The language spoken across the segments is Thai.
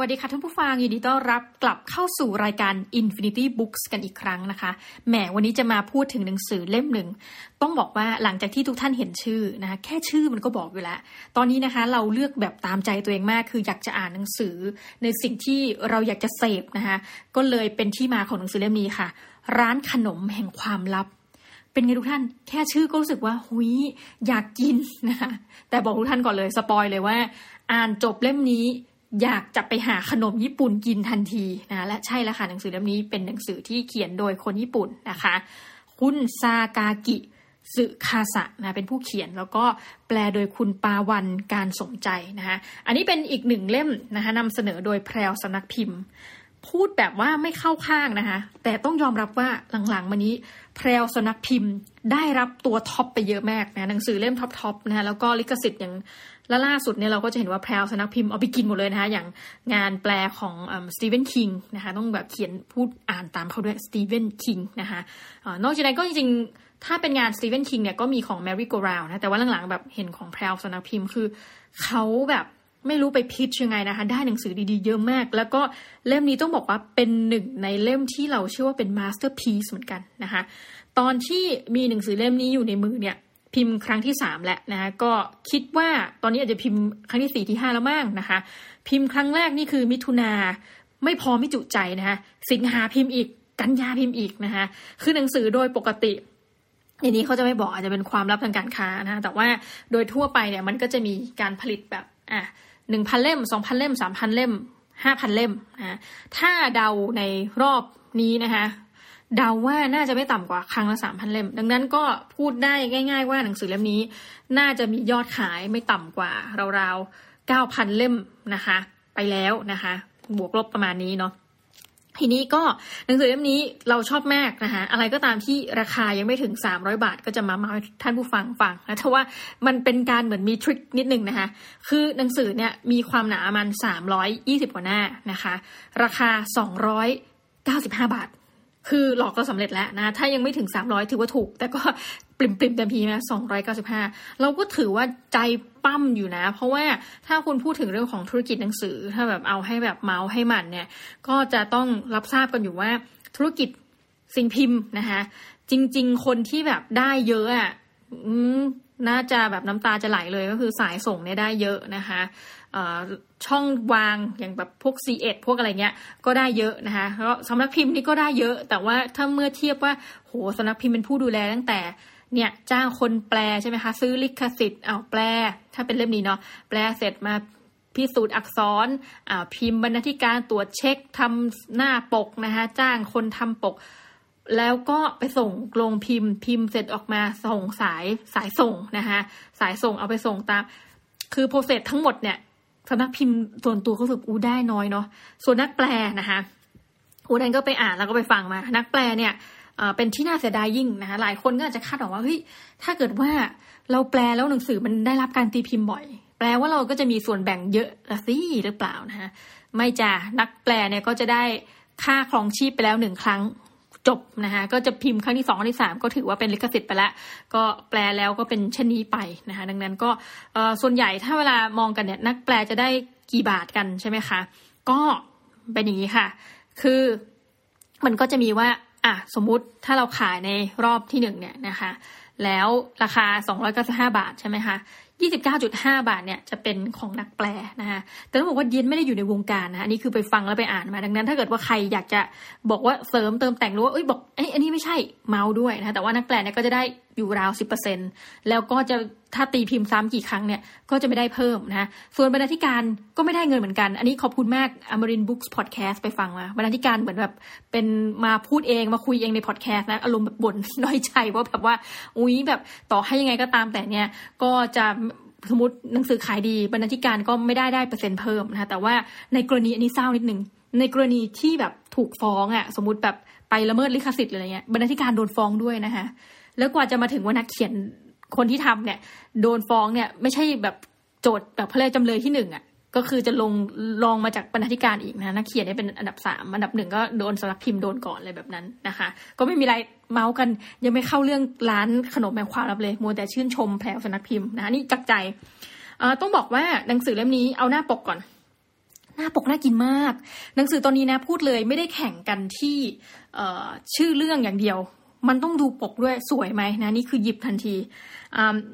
วัสดีค่ะท่านผู้ฟังยินดีต้อนรับกลับเข้าสู่รายการ Infinity Books กันอีกครั้งนะคะแหมวันนี้จะมาพูดถึงหนังสือเล่มหนึ่ง ต้องบอกว่าหลังจากที่ทุกท่านเห็นชื่อนะคะแค่ชื่อมันก็บอกอยู่แล้ว ตอนนี้นะคะเราเลือกแบบตามใจตัวเองมาก คืออยากจะอ่านหนังสือ ในสิ่งที่เราอยากจะเสพนะคะก็เลยเป็นที่มาของหนังสือเล่มนี้ค่ะ ร้านขนมแห่งความลับ เป็นไงทุกท่าน แค่ชื่อก็รู้สึกว่าหุยอยากกินนะคะแต่บอกทุกท่านก่อนเลยสปอยเลยว่า อ่านจบเล่มนี้อยากจะไปหาขนมญี่ปุ่นกินทันทีนะและใช่แล้วค่ะหนังสือเล่มนี้เป็นหนังสือที่เขียนโดยคนญี่ปุ่นนะคะ คุณซากากิสึคาสะนะเป็นผู้เขียนแล้วก็แปลโดยคุณปาวันการสมใจนะคะอันนี้เป็นอีกหนึ่งเล่มนะคะนำเสนอโดยแพรวสนักพิมพ์ พูดแบบว่าไม่เข้าข้างนะคะ แต่ต้องยอมรับว่าหลังๆ มานี้ แพรวสนักพิมพ์ได้รับตัว top ไปเยอะมากนะหนังสือเล่ม top ๆนะคะแล้วก็ลิขสิทธิ์อย่างล,ล่าสุดเนี่ยเราก็จะเห็นว่าแพรวสนักพิมพ์เอาไปกินหมดเลยนะคะอย่างงานแปลของสตีเวนคิงนะคะต้องแบบเขียนพูดอ่านตามเขาด้วยสตีเวนคิงนะคะนอกจากนั้นก็จริงๆ ถ้าเป็นงานสตีเวนคิงเนี่ยก็มีของแมรี่โกราวด์นะแต่ว่าหลังๆแบบเห็นของแพรวสนักพิมพ์คือเขาแบบ ไม่รู้ไป pitch ยังไงนะคะ ได้หนังสือดีๆเยอะมาก แล้วก็เล่มนี้ต้องบอกว่าเป็นหนึ่งในเล่มที่เราเชื่อว่าเป็น masterpiece เหมือนกันนะคะ ตอนที่มีหนังสือเล่มนี้อยู่ในมือเนี่ย พิมพ์ครั้งที่สามแล้วนะคะก็คิดว่าตอนนี้อาจจะพิมพ์ครั้งที่สี่ที่ห้าแล้วมั้งนะคะ พิมพ์ครั้งแรกนี่คือมิถุนาไม่พอไม่จุใจนะคะ สิงหาพิมพ์อีกกันยาพิมพ์อีกนะคะคือหนังสือโดยปกติอันนี้เขาจะไม่บอกอาจจะเป็นความลับทางการค้านะแต่ว่าโดยทั่วไปเนี่ยมันก็จะมีการผลิตแบบอะ หนึ่งพันเล่มสองพันเล่มสามพันเล่มห้าพันเล่มนะถ้าเดาในรอบนี้นะคะเดาว่าน่าจะไม่ต่ำกว่าครั้งละสามพันเล่ม ดังนั้นก็พูดได้ง่าย ๆ ว่าหนังสือเล่มนี้ น่าจะมียอดขายไม่ต่ำกว่าราวๆเก้าพันเล่มนะคะ ไปแล้วนะคะ บวกลบประมาณนี้เนาะ ทีนี้ก็หนังสือเล่มนี้เราชอบมากนะคะอะไรก็ตามที่ราคายังไม่ถึง 300 บาท ก็จะมามาให้ท่านผู้ฟังฟังนะเพราะว่ามันเป็นการเหมือนมีทริคนิดนึงนะคะคือหนังสือเนี่ยมีความหนามัน 320 กว่าหน้านะคะ ราคา 295 บาท คือหลอกก็สำเร็จแล้วนะถ้ายังไม่ถึง 300 ถือว่าถูก แต่ก็ ปริมปริมเต็มทีนะ295เก้าสิบห้าเราก็ถือว่าใจปั้มอยู่นะ เพราะว่าถ้าคุณพูดถึงเรื่องของธุรกิจหนังสือ ถ้าแบบเอาให้แบบเมาส์ให้มันเนี่ย ก็จะต้องรับทราบกันอยู่ว่าธุรกิจสิ่งพิมพ์นะคะจริง ๆ คนที่แบบได้เยอะอะน่าจะแบบน้ำตาจะไหลเลยก็คือสายส่งเนี่ยได้เยอะนะคะช่องวางอย่างแบบพวก C1 พวกอะไรเงี้ยก็ได้เยอะนะคะแล้วสำนักพิมพ์นี่ก็ได้เยอะ แต่ว่าถ้าเมื่อเทียบว่าโหสำนักพิมพ์เป็นผู้ดูแลตั้งแต่ เนี่ยจ้างคนแปลใช่ไหมคะ ซื้อลิขสิทธิ์เอาแปล ถ้าเป็นเล่มนี้เนาะแปลเสร็จมาพิสูจน์อักษรอ่าพิมพ์บรรณาธิการตรวจเช็คทำหน้าปกนะคะจ้างคนทำปก แล้วก็ไปส่งลงพิมพ์ พิมพ์เสร็จออกมาส่งสายสายส่งนะคะสายส่งเอาไปส่งตาม คือโปรเซสทั้งหมดเนี่ยสำนักพิมพ์ส่วนตัวเขาสึกอู้ได้น้อยเนาะส่วนนักแปลนะคะอู้นันก็ไปอ่านแล้วก็ไปฟังมา นักแปลเนี่ย เป็นที่น่าเสียดายยิ่งนะคะหลายคนก็อาจจะคาดหวังว่าเฮ้ยถ้าเกิดว่าเราแปลแล้วหนังสือมันได้รับการตีพิมพ์บ่อย แปลว่าเราก็จะมีส่วนแบ่งเยอะละสิหรือเปล่านะคะไม่จ้ะนักแปลเนี่ยก็จะได้ค่าครองชีพไปแล้วหนึ่งครั้งจบนะคะก็จะพิมพ์ครั้งที่สองครั้งที่สามก็ถือว่าเป็นลิขสิทธิ์ไปแล้ว ก็แปลแล้วก็เป็นเช่นนี้ไปนะคะดังนั้นก็ส่วนใหญ่ถ้าเวลามองกันเนี่ยนักแปลจะได้กี่บาทกันใช่ไหมคะก็เป็นอย่างนี้ค่ะ คือมันก็จะมีว่า อะสมมุติถ้าเราขายในรอบที่หนึ่งเนี่ยนะคะ แล้วราคา 295 บาทใช่ไหมคะ29.5 บาทเนี่ยจะเป็นของนักแปลนะคะแต่ต้องบอกว่าเย็นไม่ได้อยู่ในวงการนะอันนี้คือไปฟังแล้วไปอ่านมาดังนั้น ถ้าเกิดว่าใครอยากจะบอกว่าเสริมเติมแต่งหรือว่าเอ้ยบอกเอ้ยอันนี้ไม่ใช่เมาด้วยนะแต่ว่านักแปลเนี่ยก็จะได้ อยู่ราว10%แล้วก็จะถ้าตีพิมพ์ซ้ำกี่ครั้งเนี่ยก็จะไม่ได้เพิ่มนะส่วนบรรณาธิการก็ไม่ได้เงินเหมือนกัน อันนี้ขอบคุณมากอมรินบุ๊กส์พอดแคสต์ไปฟังมาบรรณาธิการเหมือนแบบเป็นมาพูดเองมาคุยเองในพอดแคสต์นะอารมณ์แบบบ่นน้อยใจว่าแบบว่าอุ้ยแบบต่อให้ยังไงก็ตามแต่เนี่ยก็จะสมมติหนังสือขายดีบรรณาธิการก็ไม่ได้ได้เปอร์เซ็นต์เพิ่มนะคะแต่ว่าในกรณีอันนี้เศร้านิดนึงในกรณีที่แบบถูกฟ้องอะ่ะสมมติแบบไปละเมิดลิขสิทธิ์อะไรเงี้ยบรรณาธิการโดนฟ้องด้วยนะคะ แล้วกว่าจะมาถึงว่านักเขียนคนที่ทำเนี่ย โดนฟ้องเนี่ย ไม่ใช่แบบโจทย์แบบเพลจำเลยที่หนึ่งอะ่ะก็คือจะลงลองมาจากบรรณาธิการอีกนะนักเขียนเนี่ยเป็นอันดับสามอันดับหนึ่งก็โดนสำนักพิมพ์โดนก่อนเลยแบบนั้นนะคะ ก็ไม่มีอะไรเมาส์กันยังไม่เข้าเรื่องร้านขนมแมวความรับเลยมัวแต่ชื่นชมแผลสำนักพิมพ์นะนี่จักใจต้องบอกว่าหนังสือเล่มนี้เอาหน้าปกก่อน หน้าปกน่ากินมาก หนังสือตอนนี้นะพูดเลยไม่ได้แข่งกันที่ชื่อเรื่องอย่างเดียว มันต้องดูปกด้วยสวยไหมนะนี่คือหยิบทันที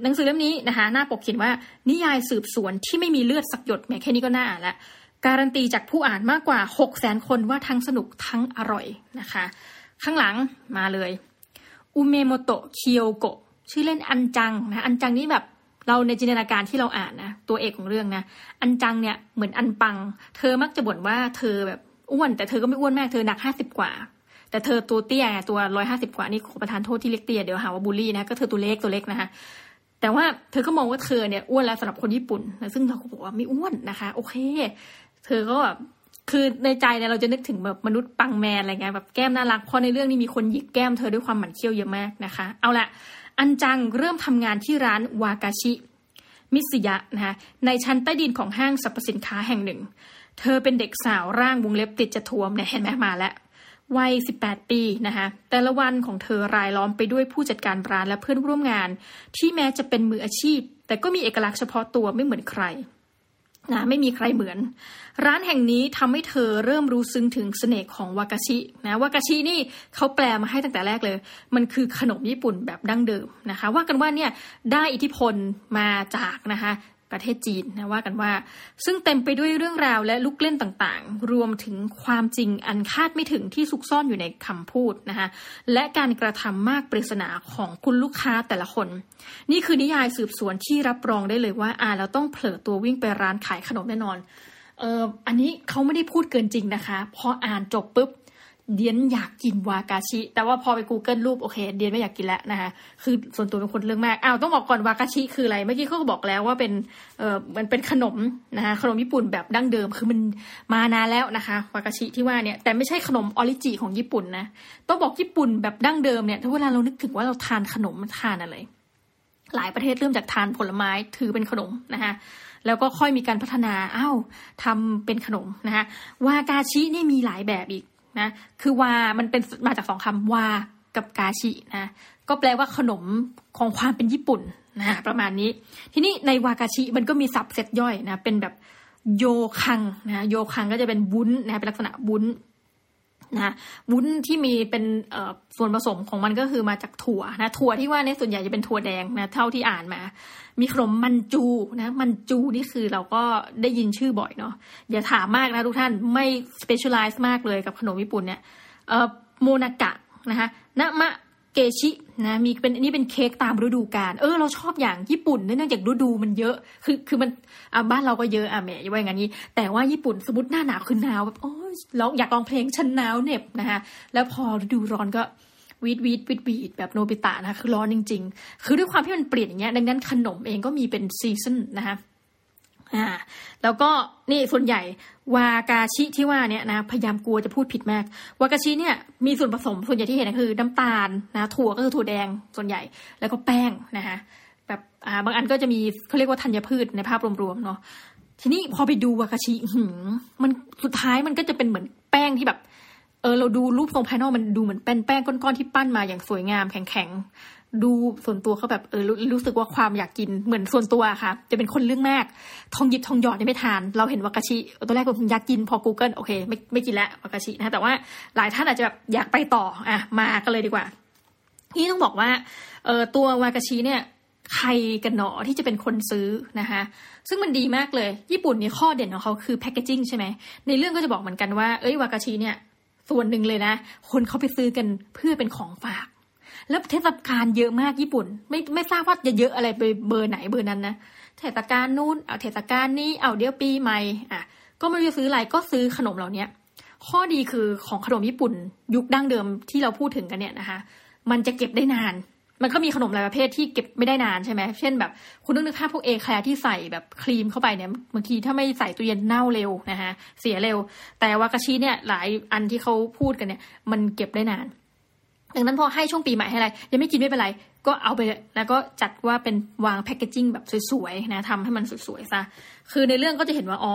หนังสือเล่มนี้นะคะหน้าปกเขียนว่า นิยายสืบสวนที่ไม่มีเลือดสักหยดแม้แค่นี้ก็น่าอ่านละการันตีจากผู้อ่านมากกว่า6 0แสนคนว่าทั้งสนุกทั้งอร่อยนะคะ ข้างหลังมาเลยอุเมโมโตะเคียวโกะชื่อเล่นอันจังนะอันจังนี่แบบเราในจินตนาการที่เราอ่านนะตัวเอกของเรื่องนะอันจังเนี่ยเหมือนอันปัง เธอมักจะบ่นว่าเธอแบบอ้วน แต่เธอก็ไม่อ้วนมากเธอหนักห้าสิบกว่า แต่เธอตัวเตี้ยตัวร้อยห้าสิบกว่านี่ขอประทานโทษที่เล็กเตี้ยเดี๋ยวหาว่าบูลลี่นะก็เธอตัวเล็กตัวเล็กนะคะแต่ว่าเธอก็มองว่าเธอเนี่ยอ้วนแล้วสำหรับคนญี่ปุ่นนะซึ่งเราก็บอกว่าไม่อ้วนนะคะ โอเค เธอก็แบบคือในใจเนี่ยเราจะนึกถึงแบบมนุษย์ปังแมนอะไรเงี้ยแบบแก้มน่ารักเพราะในเรื่องนี้มีคนหยิกแก้มเธอด้วยความหมั่นเคี้ยวเยอะมากนะคะ เอาละอันจังเริ่มทำงานที่ร้านวากาชิ มิสยะนะคะในชั้นใต้ดินของห้างสรรพสินค้าแห่งหนึ่ง เธอเป็นเด็กสาวร่างวงเล็บติดจะทวมเนี่ยเห็นไหมมาแล้ว วัย 18 ปีนะคะแต่ละวันของเธอรายล้อมไปด้วยผู้จัดการร้านและเพื่อนร่วมงาน ที่แม้จะเป็นมืออาชีพ แต่ก็มีเอกลักษณ์เฉพาะตัวไม่เหมือนใครนะไม่มีใครเหมือน ร้านแห่งนี้ทำให้เธอเริ่มรู้ซึ้งถึงเสน่ห์ของวากาชินะวากาชินี่เขาแปลมาให้ตั้งแต่แรกเลย มันคือขนมญี่ปุ่นแบบดั้งเดิมนะคะ ว่ากันว่าเนี่ยได้อิทธิพลมาจากนะคะ ประเทศจีนนะว่ากันว่า ซึ่งเต็มไปด้วยเรื่องราวและลูกเล่นต่างๆ รวมถึงความจริงอันคาดไม่ถึงที่ซุกซ่อนอยู่ในคำพูดนะคะและการกระทำมากปริศนาของคุณลูกค้าแต่ละคน นี่คือนิยายสืบสวนที่รับรองได้เลยว่าอ่านแล้วต้องเผลอตัววิ่งไปร้านขายขนมแน่นอนเอออันนี้เขาไม่ได้พูดเกินจริงนะคะ พออ่านจบปุ๊บ เดียนอยากกินวากาชิ แต่ว่าพอไป Google รูปโอเค เดียนไม่อยากกินแล้วนะคะคือส่วนตัวเป็นคนเรื่องมากอ้าวต้องบอกก่อนวากาชิคืออะไร เมื่อกี้เขาก็บอกแล้วว่าเป็นเออมันเป็นขนมนะคะขนมญี่ปุ่นแบบดั้งเดิม คือมันมานานแล้วนะคะวากาชิที่ว่าเนี่ยแต่ไม่ใช่ขนมออริจิของญี่ปุ่นนะต้องบอกญี่ปุ่นแบบดั้งเดิมเนี่ยถ้าเวลาเรานึกถึงว่าเราทานขนมทานอะไร หลายประเทศเริ่มจากทานผลไม้ถือเป็นขนมนะคะแล้วก็ค่อยมีการพัฒนาอ้าวทำเป็นขนมนะคะวากาชินี่มีหลายแบบอีก นะคือวา มันเป็นมาจากสองคำวากับกาชินะก็แปลว่าขนมของความเป็นญี่ปุ่นนะประมาณนี้ ทีนี้ในวากาชิมันก็มีสับเซตย่อยนะเป็นแบบโยคังนะโยคังก็จะเป็นวุ้นนะเป็นลักษณะวุ้น นะวุ้นที่มีเป็นส่วนผสมของมันก็คือมาจากถั่วนะถั่วที่ว่านี่ส่วนใหญ่จะเป็นถั่วแดงนะเท่าที่อ่านมา มีขนมมันจูนะมันจูนี่คือเราก็ได้ยินชื่อบ่อยเนาะอย่าถามมากนะทุกท่านไม่ specialize มากเลยกับขนมญี่ปุ่นเนี่ยโมนากะนะคะนามะกาชินะมีเป็นนี่เป็นเค้กตามฤดูกาลเออเราชอบอย่างญี่ปุ่นเนื่องจากฤดูมันเยอะ คือคือมันอ่าบ้านเราก็เยอะอะแม่ว่าอย่างนี้ แต่ว่าญี่ปุ่นสมมติหน้าหนาวคือหนาวแบบโอ้ยเราอยากลองเพลงฉันหนาวเหน็บนะคะแล้วพอฤดูร้อนก็วีดวีดวีดวีดแบบโนบิตะนะคะคือร้อนจริง ๆ คือด้วยความที่มันเปลี่ยนอย่างเงี้ยดังนั้นขนมเองก็มีเป็น season นะคะ อ่าแล้วก็นี่ส่วนใหญ่วากาชิที่ว่าเนี่ยนะพยายามกลัวจะพูดผิดมาก วากาชิเนี่ยมีส่วนผสมส่วนใหญ่ที่เห็นคือน้ำตาลนะถั่วก็คือถั่วแดงส่วนใหญ่แล้วก็แป้งนะคะแบบอ่าบางอันก็จะมีเขาเรียกว่าธัญพืชในภาพรวมๆเนาะทีนี้พอไปดูวากาชิหืมันสุดท้ายมันก็จะเป็นเหมือนแป้งที่แบบเออเราดูรูปทรงภายนอกมันดูเหมือนเป็นแป้งก้อนๆที่ปั้นมาอย่างสวยงามแข็ง ดูส่วนตัวเขาแบบเออรรู้สึกว่าความอยากกินเหมือนส่วนตัวค่ะ จะเป็นคนเรื่องมาก ทองหยิบทองหยอดนี่ไม่ทาน เราเห็นวากาชิตัวแรกผมอยากกินพอ Google โอเค ไม่ไม่กินแล้ววากาชินะแต่ว่าหลายท่านอาจจะแบบอยากไปต่ออะมากันเลยดีกว่าที่ต้องบอกว่าเออตัววากาชิเนี่ยใครกันหนอที่จะเป็นคนซื้อนะคะซึ่งมันดีมากเลย ญี่ปุ่นนี่ข้อเด่นของเขาคือแพคเกจิ้งใช่ไหมในเรื่องก็จะบอกเหมือนกันว่าเอ้ยวากาชิเนี่ยส่วนหนึ่งเลยนะ คนเขาไปซื้อกันเพื่อเป็นของฝาก แล้วเทศกาลเยอะมากญี่ปุ่น ไม่ไม่ทราบว่าจะเยอะอะไรไปเบอร์ไหนเบอร์นั้นนะเทศกาลนู้นเอาเทศกาลนี้เอาเดี๋ยวปีใหม่อะก็ไม่รู้จะซื้ออะไรก็ซื้อขนมเหล่านี้ข้อดีคือของขนมญี่ปุ่น ยุคดั้งเดิมที่เราพูดถึงกันเนี่ยนะคะ มันจะเก็บได้นาน มันก็มีขนมหลายประเภทที่เก็บไม่ได้นานใช่ไหมเช่นแบบ คุณนึกภาพพวกเอแคร์ที่ใส่แบบครีมเข้าไปเนี่ยบางทีถ้าไม่ใส่ตู้เย็นเน่าเร็วนะคะเสียเร็ว แต่วากาชิเนี่ยหลายอันที่เขาพูดกันเนี่ย มันเก็บได้นาน ดังนั้นพอให้ช่วงปีใหม่ให้อะไร ยังไม่กินไม่เป็นไร ก็เอาไปแล้วก็จัดว่าเป็นวาง packaging แบบสวยๆนะทำให้มันสวยๆซะคือในเรื่องก็จะเห็นว่าอ๋อ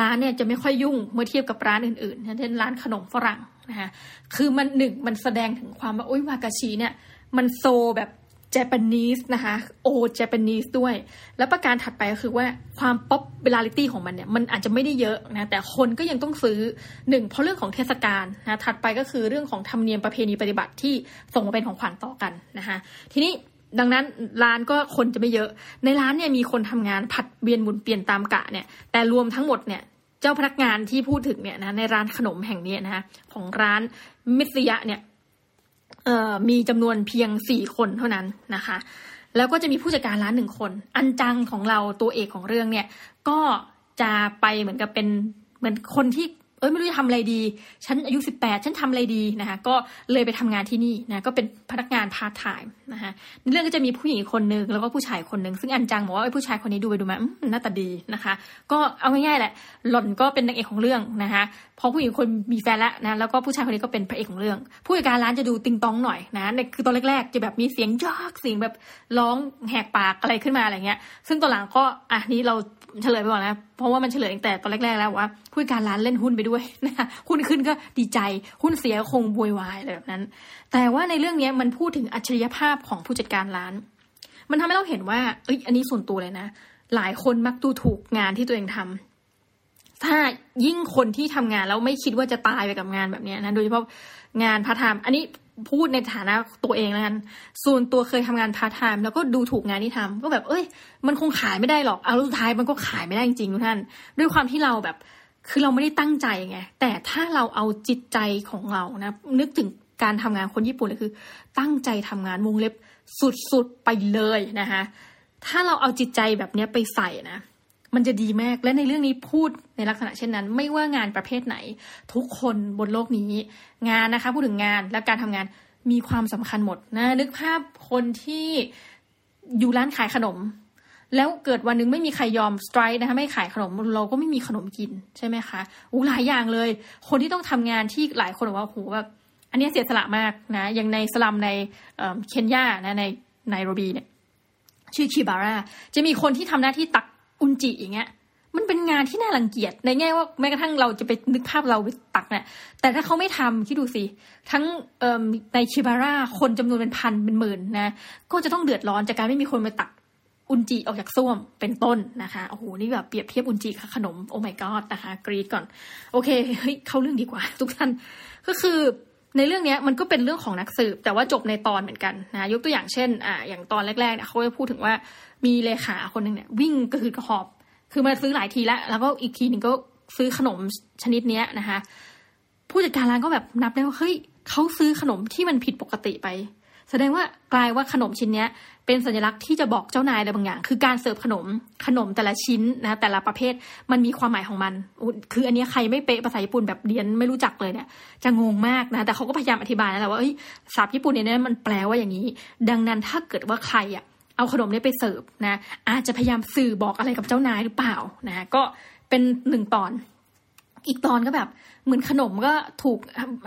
ร้านเนี่ยจะไม่ค่อยยุ่งเมื่อเทียบกับร้านอื่นๆเช่นร้านขนมฝรั่งนะคะคือมันหนึ่งมันแสดงถึงความว่าโอ้ยวากาชิเนี่ยมัน so แบบ Japanese นะคะโอ Japanese ด้วย แล้วประการถัดไปก็คือว่าความ popularity ของมันเนี่ย มันอาจจะไม่ได้เยอะนะ แต่คนก็ยังต้องซื้อหนึ่งเพราะเรื่องของเทศกาลนะถัดไปก็คือเรื่องของธรรมเนียมประเพณีปฏิบัติที่ส่งมาเป็นของขวัญต่อกันนะคะทีนี้ดังนั้นร้านก็คนจะไม่เยอะ ในร้านเนี่ยมีคนทำงานผัดเวียนหมุนเปลี่ยนตามกะเนี่ยแต่รวมทั้งหมดเนี่ยเจ้าพนักงานที่พูดถึงเนี่ยนะในร้านขนมแห่งนี้นะคะของร้านมิสยะเนี่ย มีจำนวนเพียงสี่คนเท่านั้นนะคะ แล้วก็จะมีผู้จัดการร้านหนึ่งคน อันจังของเราตัวเอกของเรื่องเนี่ย ก็จะไปเหมือนกับเป็นเหมือนคนที่ อ้ยไม่รู้จะทำอะไรดี ฉันอายุสิบแปดฉันทำอะไรดีนะคะก็เลยไปทำงานที่นี่นะก็เป็นพนักงานพาร์ทไทม์นะคะในเรื่องก็จะมีผู้หญิงคนหนึ่งแล้วก็ผู้ชายคนหนึ่งซึ่งอันจังบอกว่าไอ้ผู้ชายคนนี้ดูไปดูมาหน้าตาดีนะคะ ก็เอาง่ายๆแหละ หล่อนก็เป็นนางเอกของเรื่องนะคะพอผู้หญิงคนมีแฟนแล้วนะแล้วก็ผู้ชายคนนี้ก็เป็นพระเอกของเรื่อง ผู้จัดการร้านจะดูติ๊งต๊องหน่อยนะในคือตอนแรกๆ จะแบบมีเสียงยากเสียงแบบร้องแหกปากอะไรขึ้นมาอะไรเงี้ย ซึ่งตอนหลังก็อะนี้เราเฉลยไปก่อนนะเพราะว่ามันเฉลยตั้งแต่ตอนแรกๆแล้วว่าผู้จัดการร้านเล่นหุ้นไปด้วยนะคะหุ้นขึ้นก็ดีใจ หุ้นเสียก็โวยวายอะไรแบบนั้น แต่ว่าในเรื่องนี้มันพูดถึงอัจฉริยภาพของผู้จัดการร้าน มันทำให้เราเห็นว่า เอ้ย อันนี้ส่วนตัวเลยนะ หลายคนมักดูถูกงานที่ตัวเองทำถ้ายิ่งคนที่ทำงานแล้วไม่คิดว่าจะตายไปกับงานแบบนี้นะ โดยเฉพาะงานพาร์ทไทม์อันนี้พูดในฐานะตัวเองแล้วกัน ส่วนตัวเคยทำงานพาร์ทไทม์แล้วก็ดูถูกงานที่ทำก็แบบ เอ้ย มันคงขายไม่ได้หรอก เอาสุดท้ายมันก็ขายไม่ได้จริงๆทุกท่าน ด้วยความที่เราแบบ คือเราไม่ได้ตั้งใจไง แต่ถ้าเราเอาจิตใจของเรานะ นึกถึงการทำงานคนญี่ปุ่นเลยคือ ตั้งใจทำงานวงเล็บสุดๆไปเลยนะคะถ้าเราเอาจิตใจแบบนี้ไปใส่นะมันจะดีมากและในเรื่องนี้พูดในลักษณะเช่นนั้น ไม่ว่างานประเภทไหน ทุกคนบนโลกนี้ งานนะคะ พูดถึงงานและการทำงานมีความสำคัญหมดนะนึกภาพคนที่อยู่ร้านขายขนม แล้วเกิดวันนึงไม่มีใครยอมสไตร์นะคะไม่ขายขนมเราก็ไม่มีขนมกินใช่ไหมคะอู้หลายอย่างเลย คนที่ต้องทำงานที่หลายคนบอกว่าโหแบบอันนี้เสียสละมากนะอย่างในสลัมในเคนยานะในไนโรบีเนี่ยชื่อคิบาร่าจะมีคนที่ทำหน้าที่ตักอุนจิอย่างเงี้ยมันเป็นงานที่น่ารังเกียจในแง่ว่าแม้กระทั่งเราจะไปนึกภาพเราไปตักเนี่ยแต่ถ้าเขาไม่ทำคิดดูสิ ทั้งในชิบาร่าคนจำนวนเป็นพันเป็นหมื่นนะก็จะต้องเดือดร้อนจากการไม่มีคนมาตัก อุนจิออกจากส้วมเป็นต้นนะคะโอ้โหนี่แบบเปรียบเทียบอุนจิกับขนมโอ้ my god นะคะ กรีดก่อน โอเคเฮ้ยเข้าเรื่องดีกว่า ทุกท่านก็คือในเรื่องนี้มันก็เป็นเรื่องของนักสืบ แต่ว่าจบในตอนเหมือนกันนะยกตัวอย่างเช่นอ่าอย่างตอนแรกๆเนี่ยเขาจะพูดถึงว่ามีเลขาคนหนึ่งเนี่ยวิ่งกระหืดกระหอบ คือมาซื้อหลายทีแล้ว แล้วก็อีกทีหนึ่งก็ซื้อขนมชนิดเนี้ยนะคะ ผู้จัดการร้านก็แบบนับได้ว่าเฮ้ยเขาซื้อขนมที่มันผิดปกติไป แสดงว่ากลายว่าขนมชิ้นเนี้ยเป็นสัญลักษณ์ที่จะบอกเจ้านายอะไรบางอย่าง คือการเสิร์ฟขนมขนมแต่ละชิ้นนะแต่ละประเภทมันมีความหมายของมัน คืออันนี้ใครไม่เป๊ะภาษาญี่ปุ่นแบบเรียนไม่รู้จักเลยเนี่ยจะงงมากนะ แต่เขาก็พยายามอธิบายนะแหละว่าเอ้ยศัพท์ญี่ปุ่นเนี่ยมันแปลว่าอย่างนี้ ดังนั้นถ้าเกิดว่าใครอะเอาขนมนี้ไปเสิร์ฟนะอาจจะพยายามสื่อบอกอะไรกับเจ้านายหรือเปล่านะก็เป็นหนึ่งตอน อีกตอนก็แบบเหมือนขนมก็ถูก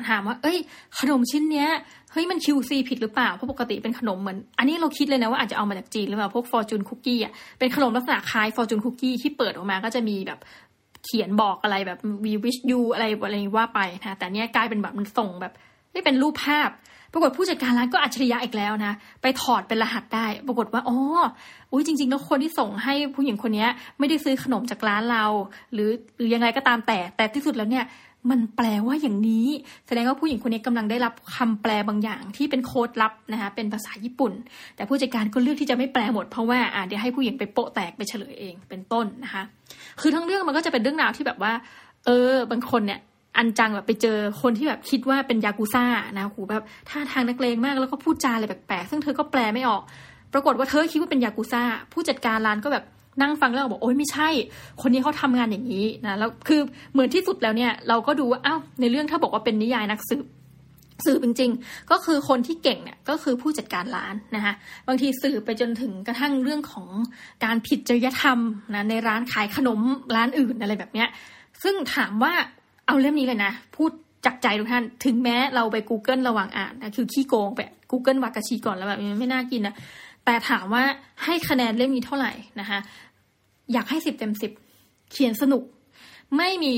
ถามว่า เอ้ย ขนมชิ้นเนี้ยเฮ้ยมัน QC ผิดหรือเปล่าเพราะปกติเป็นขนมเหมือนอันนี้เราคิดเลยนะว่าอาจจะเอามาจากจีนหรือเปล่าพวก fortune cookie อะเป็นขนมลักษณะคล้าย fortune cookie ที่เปิดออกมาก็จะมีแบบเขียนบอกอะไรแบบ we wish you อะไรอะไรว่าไปนะแต่เนี้ยกลายเป็นแบบมันส่งแบบ ไม่เป็นรูปภาพ ปรากฏผู้จัดการร้านก็อัจฉริยะอีกแล้วนะ ไปถอดเป็นรหัสได้ ปรากฏว่าอ๋ออุ้ยจริง ๆ แล้วคนที่ส่งให้ผู้หญิงคนนี้ไม่ได้ซื้อขนมจากร้านเรา หรือหรือยังไงก็ตามแต่ แต่ที่สุดแล้วเนี่ยมันแปลว่าอย่างนี้ แสดงว่าผู้หญิงคนนี้กำลังได้รับคำแปลบางอย่างที่เป็นโค้ดลับนะคะเป็นภาษาญี่ปุ่น แต่ผู้จัดการก็เลือกที่จะไม่แปลหมดเพราะว่าอ่าเดี๋ยวให้ผู้หญิงไปโปะแตกไปเฉลยเองเป็นต้นนะคะ คือทั้งเรื่องมันก็จะเป็นเรื่องราวที่แบบว่า เออบางคนเนี่ย อันจังแบบไปเจอคนที่แบบคิดว่าเป็นยากูซ่านะหูแบบท่าทางนักเลงมากแล้วก็พูดจาอะไรแปลกๆซึ่งเธอก็แปลไม่ออก ปรากฏว่าเธอคิดว่าเป็นยากูซ่าผู้จัดการร้านก็แบบนั่งฟังแล้วบอกโอ๊ยไม่ใช่ คนนี้เขาทำงานอย่างนี้นะแล้วคือเหมือนที่สุดแล้วเนี่ย เราก็ดูว่าอ้าวในเรื่องถ้าบอกว่าเป็นนิยายนักสืบสืบจริงๆ ก็คือคนที่เก่งเนี่ยก็คือผู้จัดการร้านนะคะบางทีสืบไปจนถึงกระทั่งเรื่องของการผิดจริยธรรมนะในร้านขายขนมร้านอื่นอะไรแบบเนี้ยซึ่งถามว่า เอาเล่มนี้เลยนะ พูดจากใจทุกท่าน ถึงแม้เราไป Google ระหว่างอ่านนะคือขี้โกงไป Google วากาชิก่อนแล้วแบบไม่น่ากินนะแต่ถามว่าให้คะแนนเล่มนี้เท่าไหร่นะคะอยากให้สิบเต็มสิบเขียนสนุก ไม่มี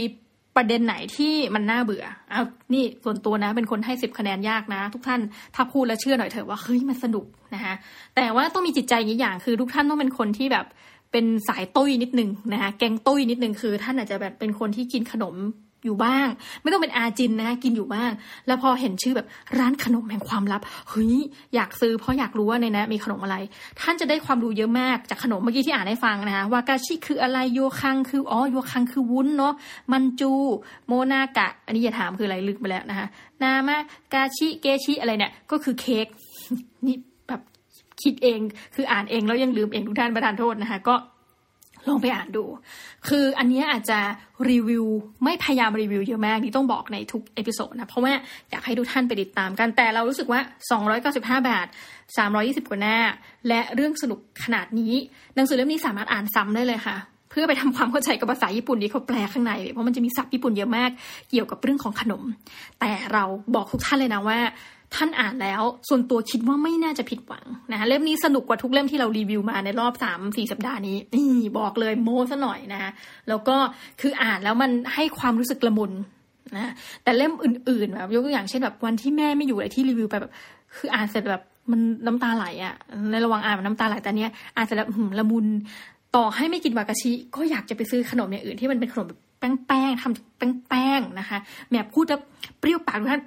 ประเด็นไหนที่มันน่าเบื่อเอานี่ส่วนตัวนะ เป็นคนให้สิบคะแนนยากนะ ทุกท่านถ้าพูดแล้วเชื่อหน่อยเถอะว่าเฮ้ยมันสนุกนะคะแต่ว่าต้องมีจิตใจอย่างคือ ทุกท่านต้องเป็นคนที่แบบเป็นสายตุ้ยนิดนึงนะคะแกงตุ้ยนิดนึงคือ ท่านอาจจะแบบเป็นคนที่กินขนม อยู่บ้าง ไม่ต้องเป็นอาจินนะกินอยู่บ้าง แล้วพอเห็นชื่อแบบร้านขนมแห่งความลับเฮ้ยอยากซื้อเพราะอยากรู้ว่าในนั้นมีขนมอะไร ท่านจะได้ความรู้เยอะมากจากขนมเมื่อกี้ที่อ่านให้ฟังนะคะวากาชิคืออะไรโยคังคืออ๋อโยคังคือวุ้นเนาะมันจูโมนากะ อันนี้อย่าถามคืออะไรลึกไปแล้วนะคะนามากาชิเกชิอะไรเนี่ยก็คือเค้กนี่แบบคิดเองคืออ่านเองแล้วยังลืมเองทุกท่านประทานโทษนะคะก็ ลองไปอ่านดู คืออันนี้อาจจะรีวิวไม่พยายามรีวิวเยอะมากนี่ต้องบอกในทุก episode นะ เพราะว่าอยากให้ทุกท่านไปติดตามกัน แต่เรารู้สึกว่า 295 บาท 320 กว่าหน้า และเรื่องสนุกขนาดนี้ หนังสือเล่มนี้สามารถอ่านซ้ำได้เลยค่ะเพื่อไปทำความเข้าใจกับภาษาญี่ปุ่นที่เขาแปลข้างใน เพราะมันจะมีศัพท์ญี่ปุ่นเยอะมากเกี่ยวกับเรื่องของขนม แต่เราบอกทุกท่านเลยนะว่า ท่านอ่านแล้ว ส่วนตัวคิดว่าไม่น่าจะผิดหวังนะคะเล่มนี้สนุกกว่าทุกเล่มที่เรารีวิวมาในรอบสามสี่สัปดาห์นี้นี่บอกเลยโมซะหน่อยนะแล้วก็คืออ่านแล้วมันให้ความรู้สึกละมุนนะแต่เล่มอื่นๆแบบยกตัวอย่างเช่นแบบวันที่แม่ไม่อยู่อะไรที่รีวิวไปแบบคืออ่านเสร็จแบบมันน้ำตาไหลอะ่ะ ในระหว่างอ่านมันน้ำตาไหลแต่เนี้ยอ่านเสร็จแล้วละมุนต่อให้ไม่กินวากาชิ ก็อยากจะไปซื้อขนมอย่างอื่นที่มันเป็นขนมแบบแป้งๆทำแป้งๆนะคะแม่พูดแล้วเปรี้ยวปากทุกท่าน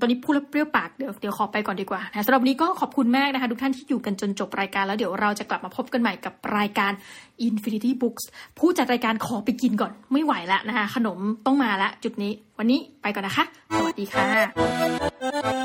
ตอนนี้พูดแล้วเปรี้ยวปากเดี๋ยวเดี๋ยวขอไปก่อนดีกว่านะสำหรับวันนี้ก็ขอบคุณมากนะคะทุกท่านที่อยู่กันจนจบรายการแล้วเดี๋ยวเราจะกลับมาพบกันใหม่กับรายการ Infinity Books ผู้จัดรายการขอไปกินก่อนไม่ไหวแล้วนะคะขนมต้องมาละจุดนี้ วันนี้ไปก่อนนะคะ สวัสดีค่ะ